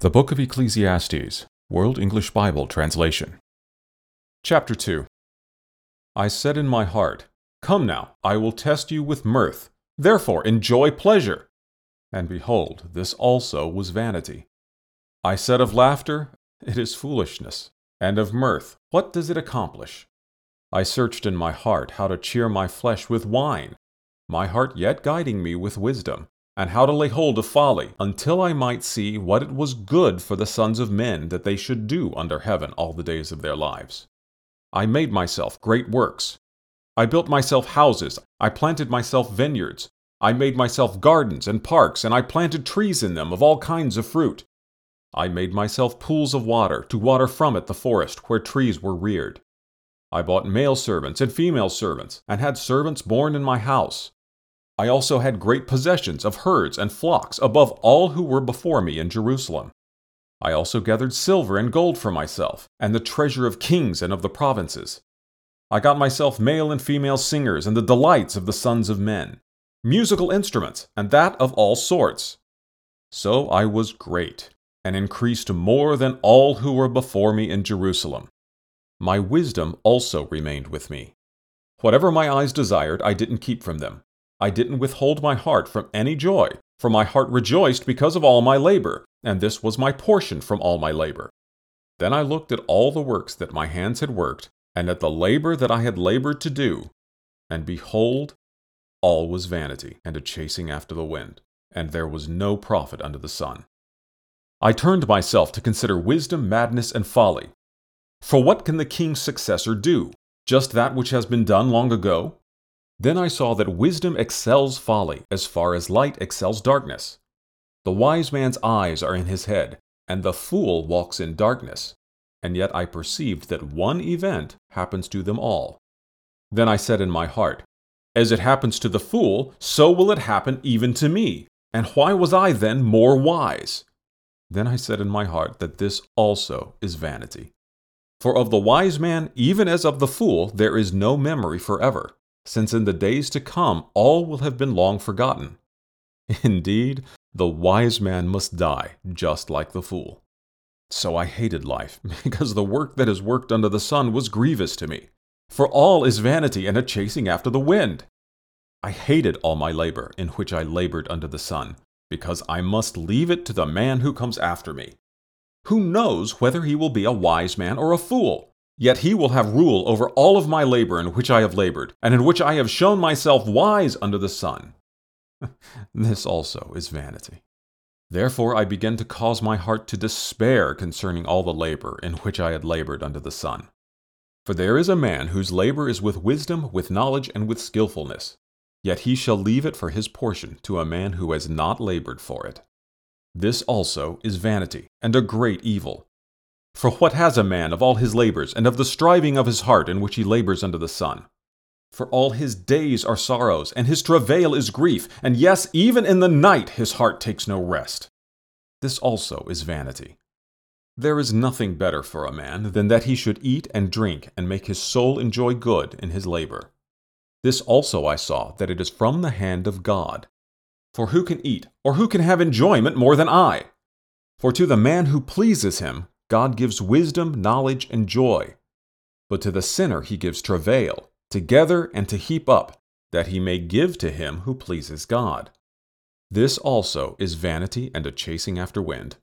The Book of Ecclesiastes, World English Bible Translation. Chapter 2 I said in my heart, Come now, I will test you with mirth, therefore enjoy pleasure. And behold, this also was vanity. I said of laughter, It is foolishness, and of mirth, What does it accomplish? I searched in my heart how to cheer my flesh with wine, my heart yet guiding me with wisdom and how to lay hold of folly, until I might see what it was good for the sons of men that they should do under heaven all the days of their lives. I made myself great works. I built myself houses, I planted myself vineyards, I made myself gardens and parks, and I planted trees in them of all kinds of fruit. I made myself pools of water to water from it the forest where trees were reared. I bought male servants and female servants, and had servants born in my house. I also had great possessions of herds and flocks above all who were before me in Jerusalem. I also gathered silver and gold for myself, and the treasure of kings and of the provinces. I got myself male and female singers and the delights of the sons of men, musical instruments, and that of all sorts. So I was great, and increased more than all who were before me in Jerusalem. My wisdom also remained with me. Whatever my eyes desired, I didn't keep from them. I didn't withhold my heart from any joy, for my heart rejoiced because of all my labor, and this was my portion from all my labor. Then I looked at all the works that my hands had worked, and at the labor that I had labored to do, and behold, all was vanity and a chasing after the wind, and there was no profit under the sun. I turned myself to consider wisdom, madness, and folly. For what can the king's successor do? Just that which has been done long ago? Then I saw that wisdom excels folly as far as light excels darkness. The wise man's eyes are in his head, and the fool walks in darkness. And yet I perceived that one event happens to them all. Then I said in my heart, As it happens to the fool, so will it happen even to me. And why was I then more wise? Then I said in my heart that this also is vanity. For of the wise man, even as of the fool, there is no memory forever since in the days to come all will have been long forgotten. Indeed, the wise man must die just like the fool. So I hated life, because the work that is worked under the sun was grievous to me. For all is vanity and a chasing after the wind. I hated all my labor in which I labored under the sun, because I must leave it to the man who comes after me. Who knows whether he will be a wise man or a fool? Yet he will have rule over all of my labor in which I have labored, and in which I have shown myself wise under the sun. this also is vanity. Therefore I began to cause my heart to despair concerning all the labor in which I had labored under the sun. For there is a man whose labor is with wisdom, with knowledge, and with skillfulness, yet he shall leave it for his portion to a man who has not labored for it. This also is vanity, and a great evil. For what has a man of all his labors, and of the striving of his heart in which he labors under the sun? For all his days are sorrows, and his travail is grief, and yes, even in the night his heart takes no rest. This also is vanity. There is nothing better for a man than that he should eat and drink and make his soul enjoy good in his labor. This also I saw that it is from the hand of God. For who can eat, or who can have enjoyment more than I? For to the man who pleases him, God gives wisdom, knowledge, and joy. But to the sinner he gives travail, together and to heap up, that he may give to him who pleases God. This also is vanity and a chasing after wind.